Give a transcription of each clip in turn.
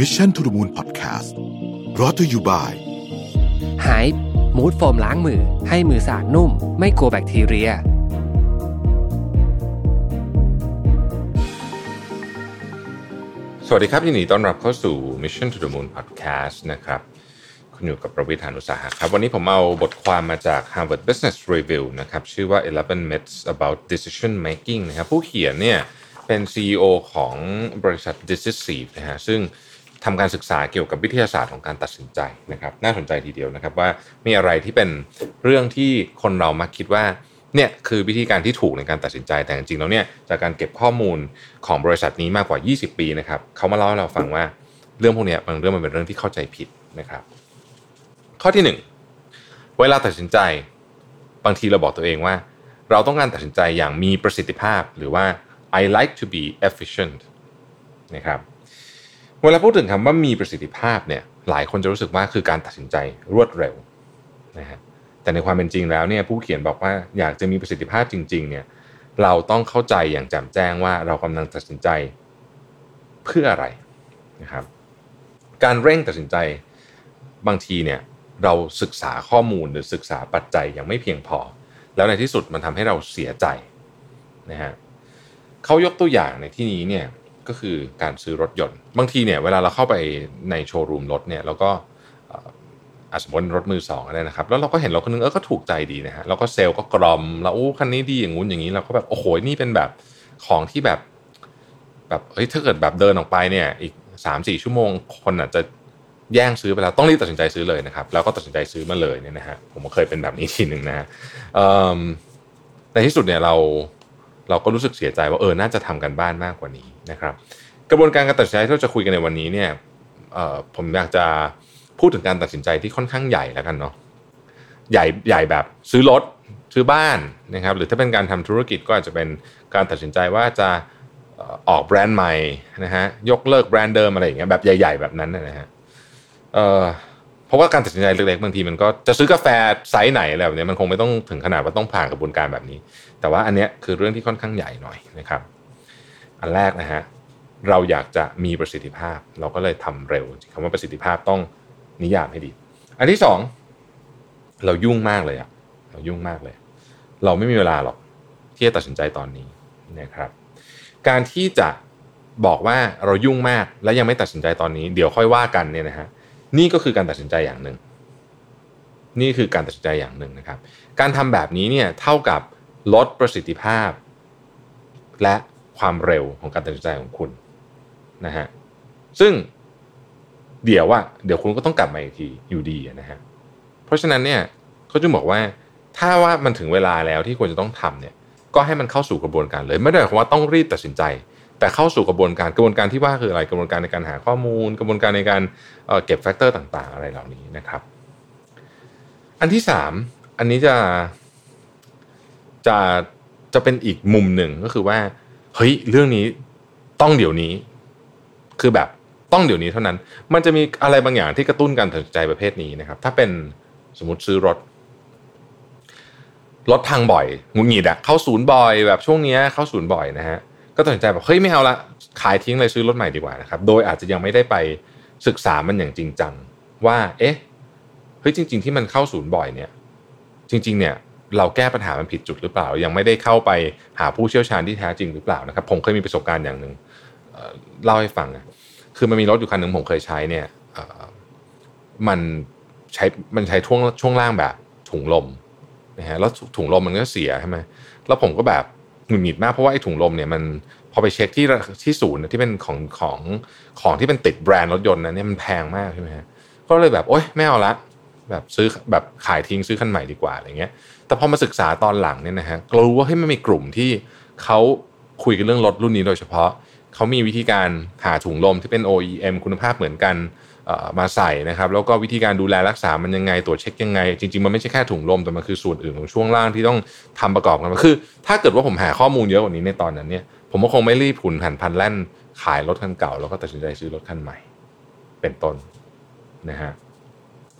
Mission to the Moon Podcast รอ t ธออยู่บ่ายหายมูดโฟมล้างมือ ให้มือสะอาดนุ่ม ไม่กลัวแบคทีเรีย สวัสดีครับยินดีต้อนรับเข้าสู่ Mission to the Moon Podcast นะครับ คุณอยู่กับประวิทยานุสาหะครับ วันนี้ผมเอาบทความมาจาก Harvard Business Review นะครับ ชื่อว่า 11 Myths about Decision Making นะครับ ผู้เขียนเนี่ยเป็น CEO ของบริษัท Decisive นะฮะซึ่ง ทำการศึกษาเกี่ยวกับวิทยาศาสตร์ของการตัดสินใจนะครับ น่าสนใจทีเดียวนะครับว่ามีอะไรที่เป็นเรื่องที่คนเรามักคิดว่าเนี่ยคือวิธีการที่ถูกในการตัดสินใจแต่จริงๆแล้วเนี่ยจากการเก็บข้อมูลของบริษัทนี้มากกว่า 20 ปีนะครับเขามาเล่าให้เราฟังว่าเรื่องพวกนี้บางเรื่องมันเป็นเรื่องที่เข้าใจผิดนะครับ ข้อที่หนึ่งเวลาตัดสินใจ บางทีเราบอกตัวเองว่า เราต้องการตัดสินใจอย่างมีประสิทธิภาพหรือว่า I like to be efficient นะครับ เวลาพูดถึงคำว่ามีประสิทธิภาพเนี่ยหลายคนจะรู้สึกว่าคือการตัดสินใจรวดเร็วนะฮะแต่ในความเป็นจริงแล้วเนี่ยผู้เขียนบอกว่าอยากจะมีประสิทธิภาพจริงๆเนี่ยเราต้องเข้าใจอย่างแจ่มแจ้งว่าเรากำลังตัดสินใจเพื่ออะไรนะครับการเร่งตัดสินใจบางทีเนี่ยเราศึกษาข้อมูลหรือศึกษาปัจจัยยังไม่เพียงพอ แล้วในที่สุดมันทำให้เราเสียใจนะฮะเขายกตัวอย่างในที่นี้เนี่ย ก็คือการซื้อรถยนต์ บางทีเนี่ยเวลาเราเข้าไปในโชว์รูมรถเนี่ยเราก็อสมมติรถมือสองอะไรนะครับ แล้วเราก็เห็นรถคันนึงเออก็ถูกใจดีนะฮะแล้วก็เซลล์ก็กรอมแล้วโอ้คันนี้ดีอย่างงู้นอย่างนี้เราก็แบบโอ้โหนี่เป็นแบบของที่แบบแบบเฮ้ยถ้าเกิดแบบเดินออกไปเนี่ยอีกสามสี่ชั่วโมงคนอาจจะแย่งซื้อไปแล้วต้องรีบตัดสินใจซื้อเลยนะครับแล้วก็ตัดสินใจซื้อมาเลยเนี่ยนะฮะผมก็เคยเป็นแบบนี้ทีหนึ่งนะฮะเอิ่มในที่สุดเนี่ยเรา เราก็รู้สึกเสียใจว่าเออน่าจะทำกันบ้านมากกว่านี้นะครับ กระบวนการการตัดสินใจที่เราจะคุยกันในวันนี้เนี่ยผมอยากจะพูดถึงการตัดสินใจที่ค่อนข้างใหญ่แล้วกันเนาะใหญ่ใหญ่แบบซื้อรถซื้อบ้านนะครับ หรือถ้าเป็นการทำธุรกิจก็อาจจะเป็นการตัดสินใจว่าจะออออกแบรนด์ใหม่นะฮะยกเลิกแบรนด์เดิมอะไรอย่างเงี้ยแบบใหญ่ ๆ แบบนั้นนะฮะ เพราะว่าการตัดสินใจเล็กๆบางทีมันก็จะซื้อกาแฟไซส์ไหนอะไรแบบนี้มันคงไม่ต้องถึงขนาดว่าต้องผ่านกระบวนการแบบนี้ แต่ว่าอันเนี้ยคือเรื่องที่ค่อนข้างใหญ่หน่อยนะครับ อันแรกนะฮะเราอยากจะมีประสิทธิภาพ เราก็เลยทำเร็วคำว่าประสิทธิภาพต้องนิยามให้ดี อันที่สองเรายุ่งมากเลยอะเรายุ่งมากเลย เราไม่มีเวลาหรอกที่จะตัดสินใจตอนนี้นะครับ การที่จะบอกว่าเรายุ่งมากและยังไม่ตัดสินใจตอนนี้ เดี๋ยวค่อยว่ากันเนี่ยนะฮะ นี่ก็คือการตัดสินใจอย่างหนึ่ง นี่คือการตัดสินใจอย่างหนึ่งนะครับ การทำแบบนี้เนี่ยเท่ากับลดประสิทธิภาพ และความเร็วของการตัดสินใจของคุณนะฮะซึ่งเดี๋ยวว่าเดี๋ยวคุณก็ต้องกลับมาอีกทีอยู่ดีนะฮะเพราะฉะนั้นเนี่ยเขาจึงบอกว่าถ้าว่ามันถึงเวลาแล้วที่ควรจะต้องทำเนี่ยก็ให้มันเข้าสู่กระบวนการเลย ไม่ได้หมายความว่าต้องรีบตัดสินใจ แต่เข้าสู่กระบวนการกระบวนการที่ว่าคืออะไรกระบวนการในการหาข้อมูล กระบวนการในการเอ่อเก็บแฟกเตอร์ต่างๆ อะไรเหล่านี้นะครับ อันที่สามอันนี้จะจะจะเป็นอีกมุมหนึ่งก็คือว่าเฮ้ยเรื่องนี้ต้องเดี๋ยวนี้ คือแบบต้องเดี๋ยวนี้เท่านั้น มันจะมีอะไรบางอย่างที่กระตุ้นการตัดสินใจประเภทนี้นะครับ ถ้าเป็นสมมติซื้อรถรถพังบ่อยงุดหงิดอะเข้าศูนย์บ่อย แบบช่วงนี้เข้าศูนย์บ่อยนะฮะ ก็ตัดสินใจแบบเฮ้ยไม่เอาละขายทิ้งเลยซื้อรถใหม่ดีกว่านะครับโดยอาจจะยังไม่ได้ไปศึกษามันอย่างจริงจังว่าเอ๊ะเฮ้ยจริง ๆ ที่มันเข้าศูนย์บ่อยเนี่ย จริง ๆ เนี่ยเราแก้ปัญหามันผิดจุดหรือเปล่า ยังไม่ได้เข้าไปหาผู้เชี่ยวชาญที่แท้จริงหรือเปล่านะครับ ผมเคยมีประสบการณ์อย่างหนึ่งเล่าให้ฟังนะคือมันมีรถอยู่คันหนึ่งผมเคยใช้เนี่ยมันใช้มันใช้ช่วงช่วงล่างแบบถุงลมนะฮะแล้วถุงลมมันก็เสียใช่ไหมแล้วผมก็แบบ หงุดหงิดมากเพราะว่าไอ้ถุงลมเนี่ยมันพอไปเช็คที่ที่ศูนย์ที่เป็นของของของที่เป็นติดแบรนด์รถยนต์นะเนี่ยมันแพงมากใช่ไหมฮะก็เลยแบบโอ๊ยไม่เอาละแบบซื้อแบบขายทิ้งซื้อคันใหม่ดีกว่าอะไรเงี้ย แต่พอมาศึกษาตอนหลังเนี่ยนะฮะก็รู้ว่าเฮ้ยมันมีกลุ่มที่เขาคุยกันเรื่องรถรุ่นนี้โดยเฉพาะเขามีวิธีการหาถุงลมที่เป็น OEM คุณภาพเหมือนกัน มาใส่นะครับ แล้วก็วิธีการดูแลรักษามันยังไงตรวจเช็คยังไง จริงๆ มันไม่ใช่แค่ถุงลมแต่มันคือส่วนอื่นของช่วงล่างที่ต้องทำประกอบกันคือ ถ้าเกิดว่าผมหาข้อมูลเยอะกว่านี้ในตอนนั้นเนี่ยผมก็คงไม่รีบผุนผันพันแล่นขายรถคันเก่า แล้วก็ตัดสินใจซื้อรถคันใหม่ เป็นต้นนะฮะ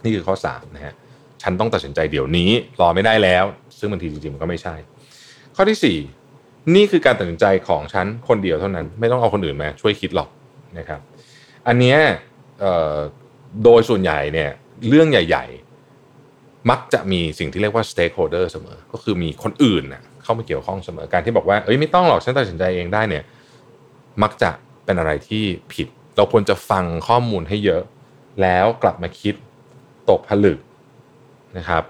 นี่คือข้อสามนะฮะฉันต้องตัดสินใจเดี๋ยวนี้รอไม่ได้แล้ว ซึ่งบางทีจริงๆมันก็ไม่ใช่ ข้อที่สี่นี่คือการตัดสินใจของฉันคนเดียวเท่านั้น ไม่ต้องเอาคนอื่นมาช่วยคิดหรอกนะครับ อันเนี้ย โดยส่วนใหญ่เนี่ยเรื่องใหญ่ ๆ มักจะมีสิ่งที่เรียกว่า stakeholder เสมอ ก็คือมีคนอื่นเข้ามาเกี่ยวข้องเสมอ การที่บอกว่าเอ้ยไม่ต้องหรอกฉันตัดสินใจเองได้เนี่ยมักจะเป็นอะไรที่ผิด เราควรจะฟังข้อมูลให้เยอะ แล้วกลับมาคิดตกผลึกนะครับ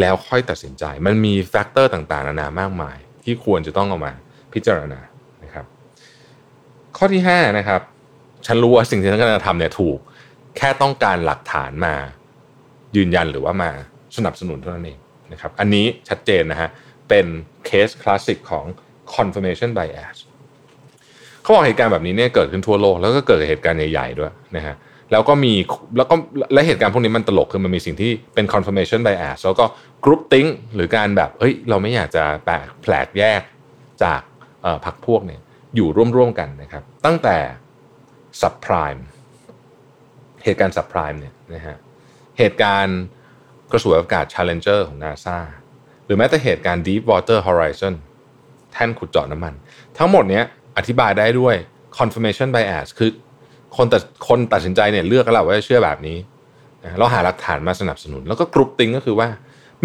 แล้วค่อยตัดสินใจ มันมี factor ต่างๆนานามากมาย ที่ควรจะต้องเอามาพิจารณานะครับ ข้อที่5นะครับ ฉันรู้ว่าสิ่งที่ฉันกำลังจะทำเนี่ยถูก แค่ต้องการหลักฐานมายืนยันหรือว่ามาสนับสนุนเท่านั้นเองนะครับ อันนี้ชัดเจนนะฮะ เป็นเคสคลาสสิกของ confirmation bias เขาบอกเหตุการณ์แบบนี้เนี่ยเกิดขึ้นทั่วโลก แล้วก็เกิดเหตุการณ์ใหญ่ๆด้วยนะฮะแล้วก็มีแล้วก็และเหตุการณ์พวกนี้มันตลกคือมันมีสิ่งที่เป็น confirmation bias แล้วก็ group think หรือการแบบเฮ้ยเราไม่อยากจะแปลกแผลกแยกจากพรรคพวกเนี่ยอยู่ร่วมๆกันนะครับ ตั้งแต่ subprime เหตุการณ์ subprime เนี่ยนะฮะเหตุการณ์กระสวยอากาศ Challenger ของ NASA หรือแม้แต่เหตุการณ์ Deep Water Horizon แท่นขุดเจาะน้ำมัน ทั้งหมดเนี้ยอธิบายได้ด้วย confirmation bias คือคนตัดคนตัดสินใจเนี่ยเลือกแล้วว่าจะเชื่อแบบนี้ เราหาหลักฐานมาสนับสนุน แล้วก็ groupthink ก็คือว่า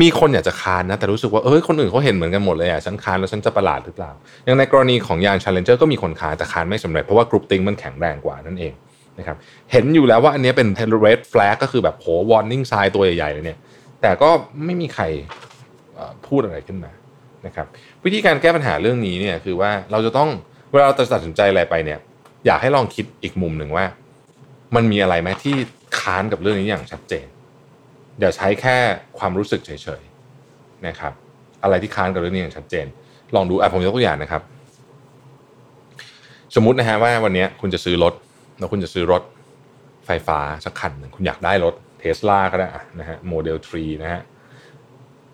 มีคนอยากจะคานนะแต่รู้สึกว่าเอ้ยคนอื่นเขาเห็นเหมือนกันหมดเลยอะฉันคานแล้วฉันจะประหลาดหรือเปล่า อย่างในกรณีของยาน Challenger ก็มีคนคานแต่คานไม่สำเร็จเพราะว่า groupthink มันแข็งแรงกว่านั่นเองนะครับเห็นอยู่แล้วว่าอันนี้เป็น red flag ก็คือแบบโห warning sign ตัวใหญ่ๆเลยเนี่ย แต่ก็ไม่มีใครพูดอะไรขึ้นมานะครับวิธีการแก้ปัญหาเรื่องนี้เนี่ยคือว่าเราจะต้องเวลาเราตัดสินใจอะไรไปเนี่ย อยากให้ลองคิดอีกมุมหนึ่งว่า มันมีอะไรไหมที่ค้านกับเรื่องนี้อย่างชัดเจน อย่าใช้แค่ความรู้สึกเฉยๆนะครับอะไรที่ค้านกับเรื่องนี้อย่างชัดเจน ลองดูอะผมยกตัวอย่างนะครับ สมมตินะฮะว่าวันนี้คุณจะซื้อรถแล้วคุณจะซื้อรถไฟฟ้าสักคันหนึ่งคุณอยากได้รถเทสลาก็ได้นะฮะโมเดล3นะฮะ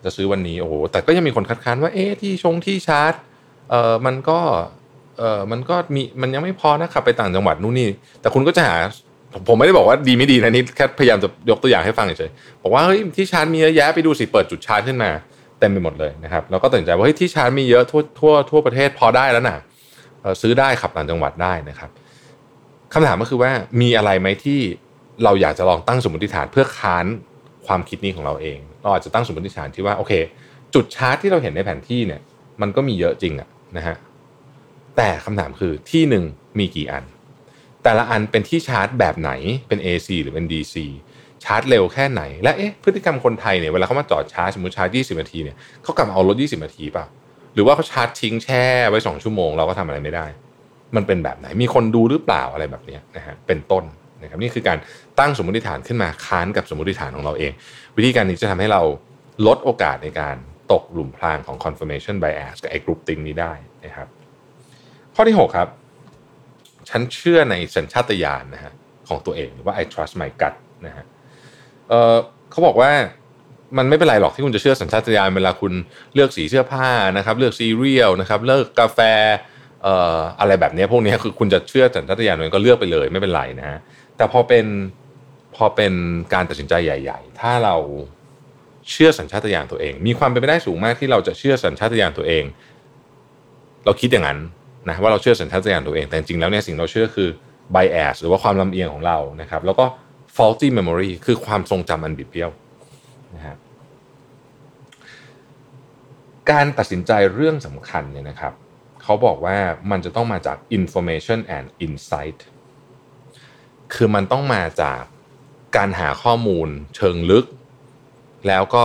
จะซื้อวันนี้โอ้โหแต่ก็ยังมีคนคัดค้านว่าเอ๊ะที่ชงที่ชาร์จเออมันก็เออมันก็มีมันยังไม่พอนะขับไปต่างจังหวัดนู่นนี่แต่คุณก็จะหา ผมไม่ได้บอกว่าดีไม่ดีนะนี่แค่พยายามจะยกตัวอย่างให้ฟังเฉยๆบอกว่าเฮ้ยที่ชาร์จมีเยอะแยะไปดูสิเปิดจุดชาร์จขึ้นมาเต็มไปหมดเลยนะครับแล้วก็ตัดสินใจว่าเฮ้ยที่ชาร์จมีเยอะทั่วทั่วทั่วประเทศพอได้แล้วนะซื้อได้ขับต่างจังหวัดได้นะครับคำถามก็คือว่ามีอะไรไหมที่เราอยากจะลองตั้งสมมติฐานเพื่อค้านความคิดนี้ของเราเองเราอาจจะตั้งสมมติฐานที่ว่าโอเค จุดชาร์จที่เราเห็นในแผนที่เนี่ย มันก็มีเยอะจริงอะนะฮะแต่คำถามคือที่หนึ่งมีกี่อัน แต่ละอันเป็นที่ชาร์จแบบไหนเป็น AC หรือเป็น DC ชาร์จเร็วแค่ไหน และเอ๊ะพฤติกรรมคนไทยเนี่ยเวลาเขามาจอดชาร์จสมมติชาร์จ 20 นาทีเนี่ยเขากลับมาเอารถ 20 นาทีเปล่าหรือว่าเขาชาร์จทิ้งแช่ไว้ 2 ชั่วโมงเราก็ทำอะไรไม่ได้ มันเป็นแบบไหนมีคนดูหรือเปล่าอะไรแบบนี้นะฮะเป็นต้นนะครับนี่คือการตั้งสมมติฐานขึ้นมาค้านกับสมมติฐานของเราเอง วิธีการนี้จะทำให้เราลดโอกาสในการตกหลุมพรางของ confirmation bias กับไอ้ group think นี้ได้นะครับ ข้อที่ 6 ครับ ฉันเชื่อในสัญชาตญาณนะฮะของตัวเองหรือว่า I trust my gut นะฮะเเขาบอกว่ามันไม่เป็นไรหรอกที่คุณจะเชื่อสัญชาตญาณเวลาคุณเลือกสีเสื้อผ้านะครับ เลือกซีเรียลนะครับเลือกกาแฟเอ่ออะไรแบบนี้พวกนี้คือคุณจะเชื่อสัญชาตญาณมันก็เลือกไปเลยไม่เป็นไรนะฮะแต่พอเป็นพอเป็นการตัดสินใจใหญ่ ๆ ถ้าเราเชื่อสัญชาตญาณตัวเอง มีความเป็นไปได้สูงมากที่เราจะเชื่อสัญชาตญาณตัวเอง เราคิดอย่างนั้น นะว่าเราเชื่อสัญชาตญาณตัวเองแต่จริงๆแล้วเนี่ยสิ่งเราเชื่อคือ bias หรือว่าความลำเอียงของเรานะครับแล้วก็ faulty memory คือความทรงจำอันบิดเบี้ยวนะฮะการตัดสินใจเรื่องสำคัญเนี่ยนะครับเขาบอกว่ามันจะต้องมาจาก information and insight คือมันต้องมาจากการหาข้อมูลเชิงลึก แล้วก็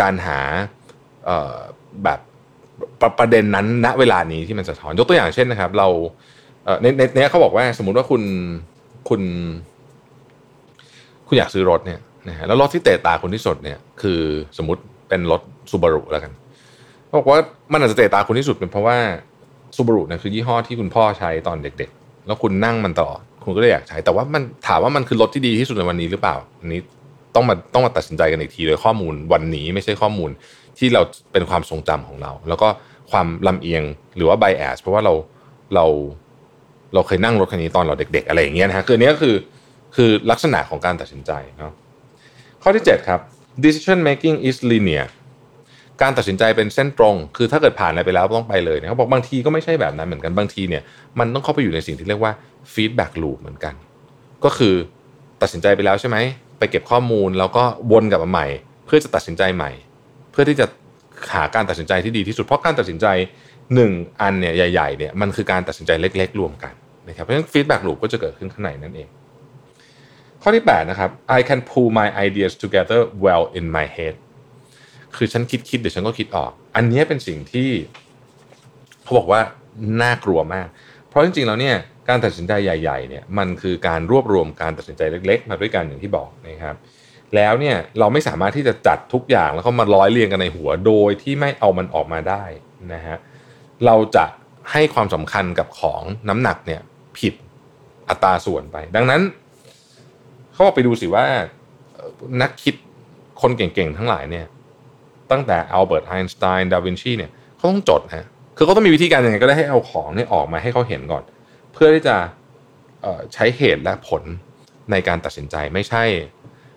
การหาแบบ ปรประเด็นนั้นณเวลานี้ที่มันจะถอนยกตัวอย่างเช่นนะครับ เราในในนี้เขาบอกว่าสมมุติว่าคุณคุณ คุณอยากซื้อรถเนี่ยนะฮะแล้วรถที่เตะตาคุณที่สุดเนี่ย คือสมมติเป็นรถซูบารุแล้วกันบอกว่ามันอาจจะเตะตาคุณที่สุดเป็นเพราะว่าซูบารุเนี่ยคือยี่ห้อที่คุณพ่อใช้ตอนเด็ก ๆ แล้วคุณนั่งมันตลอดคุณก็เลยอยากใช้ แต่ว่ามันถามว่ามันคือรถที่ดีที่สุดในวันนี้หรือเปล่าอันนี้ต้องมาต้องมาตัดสินใจกันอีกทีโดยข้อมูลวันนี้ไม่ใช่ข้อมูลที่เราเป็นความทรงจำของเรา แล้วก็ความลำเอียงหรือว่า bias เพราะว่าเราเราเราเคยนั่งรถคันนี้ตอนเราเด็ก ๆ อะไรอย่างเงี้ยนะฮะคืออันนี้ก็คือคือลักษณะของการตัดสินใจเนาะข้อที่ 7 ครับ decision making is linear การตัดสินใจเป็นเส้นตรง คือถ้าเกิดผ่านอะไรไปแล้วต้องไปเลยนะเขาบอกบางทีก็ไม่ใช่แบบนั้นเหมือนกันบางทีเนี่ยมันต้องเข้าไปอยู่ในสิ่งที่เรียกว่า feedback loop เหมือนกัน ก็คือตัดสินใจไปแล้วใช่ไหมไปเก็บข้อมูลแล้วก็วนกลับมาใหม่ เพื่อจะตัดสินใจใหม่ เพื่อที่จะหาการตัดสินใจที่ดีที่สุดเพราะการตัดสินใจหนึ่งอันเนี่ยใหญ่ๆเนี่ยมันคือการตัดสินใจเล็ก ๆ รวมกันนะครับเพราะฉะนั้นฟีดแบ็กลูปก็จะเกิดขึ้นข้างในนั่นเอง ข้อที่ 8 นะครับ I can pull my ideas together well in my head คือฉันคิดคิดเดี๋ยวฉันก็คิดออก อันนี้เป็นสิ่งที่เขาบอกว่าน่ากลัวมาก เพราะจริงๆแล้วเนี่ยการตัดสินใจใหญ่ๆเนี่ยมันคือการรวบรวมการตัดสินใจเล็ก ๆ มาด้วยกันอย่างที่บอกนะครับ แล้วเนี่ยเราไม่สามารถที่จะจัดทุกอย่างแล้วก็มาร้อยเรียงกันในหัวโดยที่ไม่เอามันออกมาได้นะฮะเราจะให้ความสำคัญกับของน้ำหนักเนี่ยผิดอัตราส่วนไป ดังนั้นเขาบอกไปดูสิว่านักคิดคนเก่งๆทั้งหลายเนี่ยตั้งแต่อัลเบิร์ตไอน์สไตน์ดาวินชีเนี่ยเขาต้องจดฮะคือเขาต้องมีวิธีการยังไงก็ได้ให้เอาของเนี่ยออกมาให้เขาเห็นก่อน เพื่อที่จะใช้เหตุและผลในการตัดสินใจไม่ใช่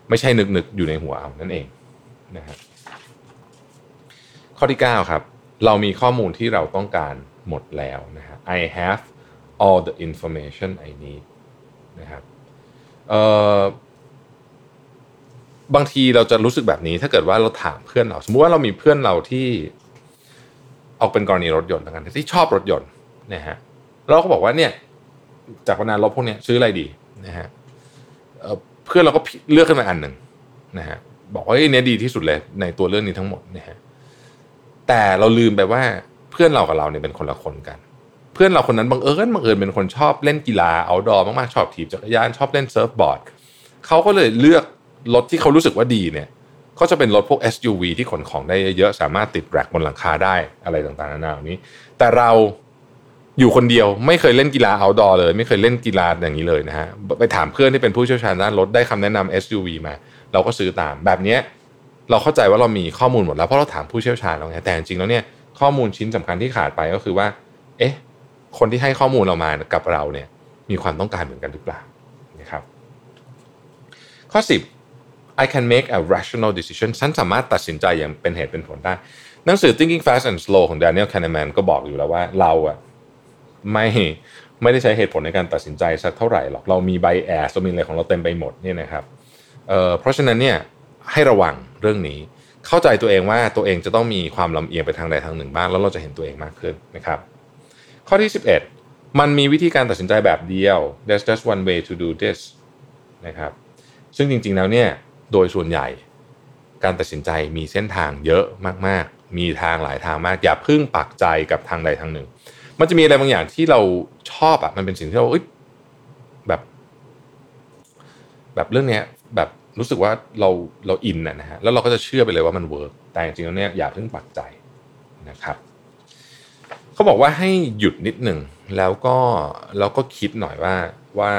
ไม่ใช่นึกๆอยู่ในหัวเอานั่นเองนะฮะข้อที่ 9 ครับ เรามีข้อมูลที่เราต้องการหมดแล้วนะฮะ I have all the information I need นะครับบางทีเราจะรู้สึกแบบนี้ถ้าเกิดว่าเราถามเพื่อนเรา สมมุติว่าเรามีเพื่อนเราที่ออกเป็นกรณีรถยนต์แล้วกันที่ชอบรถยนต์นะฮะเราก็บอกว่าเนี่ยจากวันนั้นรถพวกนี้ซื้ออะไรดีนะฮะ พื่อนเราก็เลือกขึ้นมาอันหนึ่งนะฮะบอกว่าเนี่ยดีที่สุดเลยในตัวเรื่องนี้ทั้งหมดนะฮะแต่เราลืมไปว่าเพื่อนเรากับเราเนี่ยเป็นคนละคนกัน เพื่อนเราคนนั้นบังเอิญบังเอิญเป็นคนชอบเล่นกีฬาเอาดอมากๆชอบถีบจักรยานชอบเล่นเซิร์ฟบอร์ดเขาก็เลยเลือกรถที่เขารู้สึกว่าดีเนี่ยก็จะเป็นรถพวก SUV ที่ขนของได้เยอะสามารถติดแร็กบนหลังคาได้อะไรต่างๆนานานี้ แต่เรา อยู่คนเดียวไม่เคยเล่นกีฬาเอาดอร์เลย ไม่เคยเล่นกีฬาอย่างนี้เลยนะฮะไปถามเพื่อนที่เป็นผู้เชี่ยวชาญด้านรถได้คำแนะนำ SUV มา เราก็ซื้อตามแบบนี้เราเข้าใจว่าเรามีข้อมูลหมดแล้วเพราะเราถามผู้เชี่ยวชาญแล้วไงแต่จริงแล้วเนี่ยข้อมูลชิ้นสำคัญที่ขาดไปก็คือว่า เอ๊ะ คนที่ให้ข้อมูลเรามากับเราเนี่ย มีความต้องการเหมือนกันหรือเปล่านะครับ ข้อ 10 I can make a rational decision ฉันสามารถตัดสินใจอย่างเป็นเหตุเป็นผลได้หนังสือ Thinking Fast and Slow ของ Daniel Kahneman ก็บอกอยู่แล้วว่าเราอะ ไม่ไม่ได้ใช้เหตุผลในการตัดสินใจสักเท่าไหร่หรอกเรามีไบแอสเรามีอะไรของเราเต็มไปหมดเนี่ยนะครับเเพราะฉะนั้นเนี่ยให้ระวังเรื่องนี้ เข้าใจตัวเองว่าตัวเองจะต้องมีความลำเอียงไปทางใดทางหนึ่งบ้างแล้วเราจะเห็นตัวเองมากขึ้นนะครับ ข้อที่ 11 มันมีวิธีการตัดสินใจแบบเดียว there's just one way to do this นะครับซึ่งจริงๆแล้วเนี่ยโดยส่วนใหญ่การตัดสินใจมีเส้นทางเยอะมากๆ มีทางหลายทางมาก อย่าพึ่งปักใจกับทางใดทางหนึ่ง มันจะมีอะไรบางอย่างที่เราชอบอะมันเป็นสิ่งที่เราแบบ แบบเรื่องเนี้ย แบบรู้สึกว่าเราเราอินนะฮะแล้วเราก็จะเชื่อไปเลยว่ามันเวิร์กแต่จริงๆแล้วเนี่ยอย่าเพิ่งปักใจนะครับเขาบอกว่าให้หยุดนิดหนึ่งแล้วก็แล้วก็คิดหน่อยว่าว่า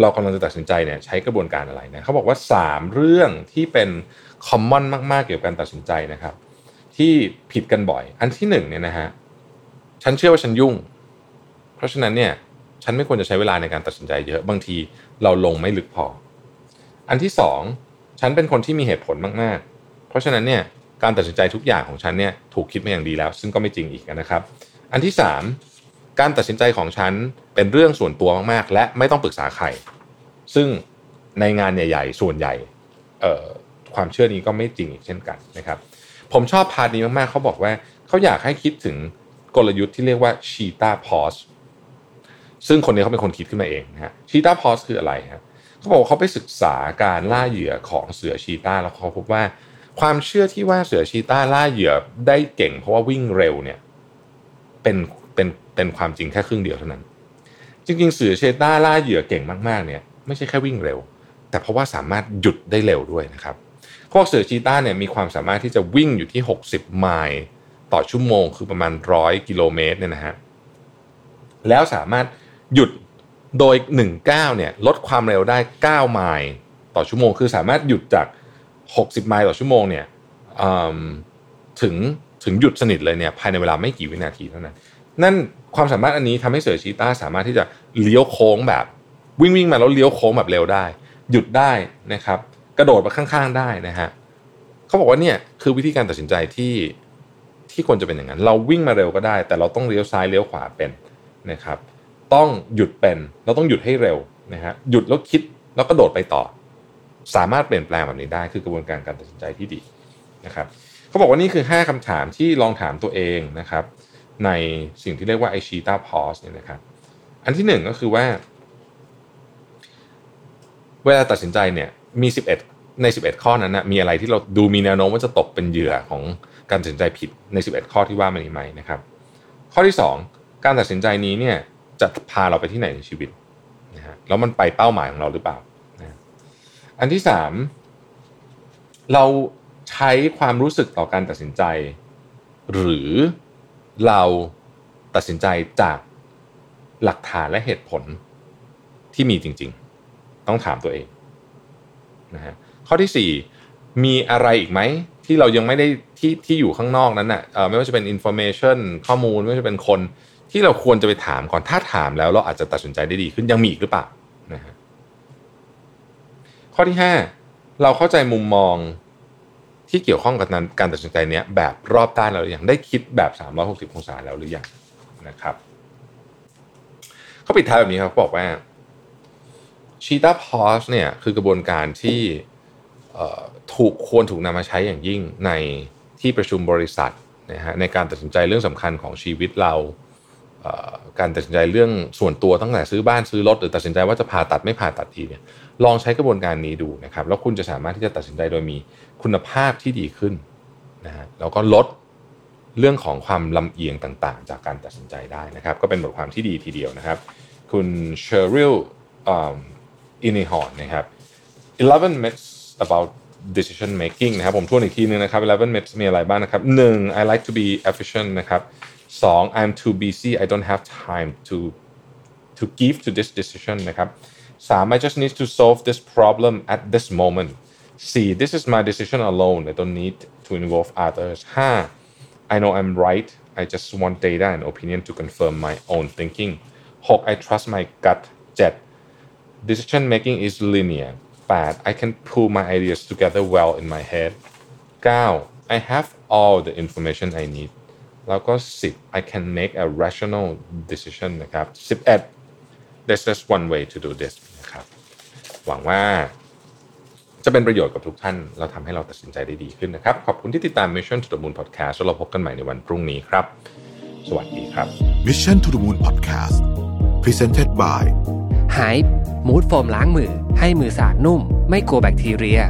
เรากำลังจะตัดสินใจเนี่ยใช้กระบวนการอะไรนะเขาบอกว่า 3 เรื่องที่เป็นคอมมอนมาก ๆ เกี่ยวกับการตัดสินใจนะครับ ที่ผิดกันบ่อย อันที่หนึ่งเนี่ยนะฮะฉันเชื่อว่าฉันยุ่ง เพราะฉะนั้นเนี่ยฉันไม่ควรจะใช้เวลาในการตัดสินใจเยอะบางทีเราลงไม่ลึกพอ อันที่สองฉันเป็นคนที่มีเหตุผลมากๆ เพราะฉะนั้นเนี่ยการตัดสินใจทุกอย่างของฉันเนี่ยถูกคิดมาอย่างดีแล้ว ซึ่งก็ไม่จริงอีกนะครับ อันที่สามการตัดสินใจของฉันเป็นเรื่องส่วนตัวมากๆ และไม่ต้องปรึกษาใคร ซึ่งในงานใหญ่ ๆ ส่วนใหญ่ความเชื่อนี้ก็ไม่จริงอีกเช่นกันนะครับ ผมชอบพาร์ทนี้มากๆเขาบอกว่าเขาอยากให้คิดถึงกลยุทธ์ที่เรียกว่า cheetah pause ซึ่งคนนี้เขาเป็นคนคิดขึ้นมาเองนะฮะชีตาพอสคืออะไรครับเขาบอกเขาไปศึกษาการล่าเหยื่อของเสือชีตาแล้วเขาพบว่าความเชื่อที่ว่าเสือชีตาล่าเหยื่อได้เก่ง เพราะว่าวิ่งเร็วเนี่ยเป็นเป็นเป็นความจริงแค่ครึ่งเดียวเท่านั้น จริงๆเสือชีตาล่าเหยื่อเก่งมากๆเนี่ยไม่ใช่แค่วิ่งเร็ว แต่เพราะว่าสามารถหยุดได้เร็วด้วยนะครับ พวกเสือชีตาเนี่ยมีความสามารถที่จะวิ่งอยู่ที่ 60 ไมล์ต่อชั่วโมงคือประมาณร้อยกิโลเมตรเนี่ยนะฮะแล้วสามารถหยุดโดย1ก้าเนี่ยลดความเร็วได้ 9 ไมล์ต่อชั่วโมง คือสามารถหยุดจาก 60 ไมล์ต่อชั่วโมงเนี่ยถึงถึงหยุดสนิทเลยเนี่ยภายในเวลาไม่กี่วินาทีเท่านั้น นั่นความสามารถอันนี้ทำให้เสือชีต้าสามารถที่จะเลี้ยวโค้งแบบ วิ่งวิ่งมาแล้วเลี้ยวโค้งแบบเร็วได้ หยุดได้นะครับ กระโดดมาข้างๆได้นะฮะเขาบอกว่าเนี่ยคือวิธีการตัดสินใจที่ที่ควรจะเป็นอย่างนั้น เราวิ่งมาเร็วก็ได้ แต่เราต้องเลี้ยวซ้ายเลี้ยวขวาเป็นนะครับ ต้องหยุดเป็นเราต้องหยุดให้เร็วนะฮะหยุดแล้วคิดแล้วก็โดดไปต่อ สามารถเปลี่ยนแปลงแบบนี้ได้ คือกระบวนการการตัดสินใจที่ดีนะครับเขาบอกว่านี่คือ 5คำถามที่ลองถามตัวเองนะครับ ในสิ่งที่เรียกว่าไอชีตาพอสเนี่ยนะครับ อันที่หนึ่งก็คือว่า เวลาตัดสินใจเนี่ย มี 11 ใน 11 ข้อนั้นนะมีอะไรที่เราดูมีแนวโน้มว่าจะตกเป็นเหยื่อของการตัดสินใจผิดใน 11 ข้อที่ว่ามานี้ไหมนะครับ ข้อที่ 2 การตัดสินใจนี้เนี่ยจะพาเราไปที่ไหนในชีวิตนะฮะแล้วมันไปเป้าหมายของเราหรือเปล่านะอันที่ 3 เราใช้ความรู้สึกต่อการตัดสินใจ หรือเราตัดสินใจจากหลักฐานและเหตุผลที่มีจริง ๆ ต้องถามตัวเอง นะฮะข้อที่ 4 มีอะไรอีกไหมที่เรายังไม่ได้ที่ที่อยู่ข้างนอกนั้นนะ่ะไม่ว่าจะเป็น information ข้อมูลไม่ว่าจะเป็นคนที่เราควรจะไปถามก่อนถ้าถามแล้วเราอาจจะตัดสินใจได้ดีขึ้นยังมีอีกหรือเปล่านะฮะข้อที่ 5 เราเข้าใจมุมมองที่เกี่ยวข้องกับการตัดสินใจเนี้ยแบบรอบด้านเราหรือยังได้คิดแบบ 360 องศาแล้วหรือยังนะครับเขาปิดท้ายแบบนี้ครับบอกว่า Cheetah Pause เนี่ยคือกระบวนการที่ถูกควรถูกนำมาใช้อย่างยิ่งในที่ประชุมบริษัทนะฮะในการตัดสินใจเรื่องสำคัญของชีวิตเราการตัดสินใจเรื่องส่วนตัวตั้งแต่ซื้อบ้านซื้อรถหรือตัดสินใจว่าจะผ่าตัดไม่ผ่าตัดทีเนี่ยลองใช้กระบวนการนี้ดูนะครับแล้วคุณจะสามารถที่จะตัดสินใจโดยมีคุณภาพที่ดีขึ้นนะฮะแล้วก็ลดเรื่องของความลำเอียงต่างๆ จากการตัดสินใจได้นะครับ ก็เป็นบทความที่ดีทีเดียวนะครับ คุณเชอริล อินิฮอนนะครับ 11 myths about decision making นะครับผมทวนอีกทีนึงนะครับ 11 myths มีอะไรบ้างนะครับ 1. I like to be efficient นะครับ 2. I'm too busy I don't have time to to give to this decision นะครับ 3. I just need to solve this problem at this moment 4. This is my decision alone I don't need to involve others 5. I know I'm right I just want data and opinion to confirm my own thinking 6. I trust my gut 7. decision making is linear. but I can pull my ideas together well in my head. 9. I have all the information I need แล้วก็ 10 I can make a rational decision นะครับ11 there's just one way to do this นะครับหวังว่าจะเป็นประโยชน์กับทุกท่าน เราทำให้เราตัดสินใจได้ดีขึ้นนะครับ ขอบคุณที่ติดตาม Mission to the Moon Podcast แล้วเราพบกันใหม่ในวันพรุ่งนี้ครับ สวัสดีครับ Mission to the Moon Podcast Presented by ไฮมูดโฟมล้างมือ ให้มือสะอาดนุ่ม ไม่กลัวแบคทีเรีย